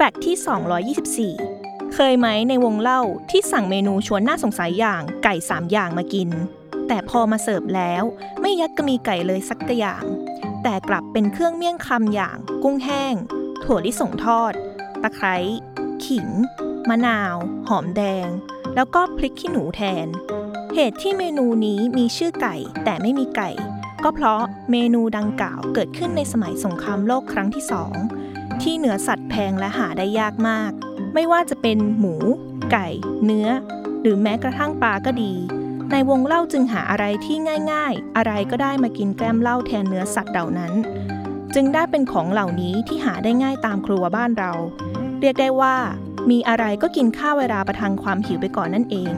แฟกต์ที่ 224 เคยไหมในวงเล่าที่สั่งเมนูชวนน่าสงสัยอย่างไก่ 3 อย่างมากิน แต่พอมาเสิร์ฟแล้ว ไม่ยัดกระมีไก่เลยสักอย่าง แต่กลับเป็นเครื่องเมี่ยงคำอย่าง กุ้งแห้ง ถั่วลิสงทอด ตะไคร้ขิง มะนาว หอมแดง แล้วก็พริกขี้หนูแทน เหตุที่เมนูนี้มีชื่อไก่แต่ไม่มีไก่ ก็เพราะเมนูดังกล่าวเกิดขึ้นในสมัยสงครามโลกครั้งที่สอง ที่เนื้อสัตว์แพงและหาได้ยากมาก ไม่ว่าจะเป็นหมู ไก่ เนื้อ หรือแม้กระทั่งปลาก็ดี ในวงเล่าจึงหาอะไรที่ง่าย ๆ อะไรก็ได้มากินแกล้มเหล้าแทนเนื้อสัตว์เหล่านั้น จึงได้เป็นของเหล่านี้ที่หาได้ง่ายตามครัวบ้านเรา เรียกได้ว่า มีอะไรก็กินข้าวเวลาประทังความหิวไปก่อนนั่นเอง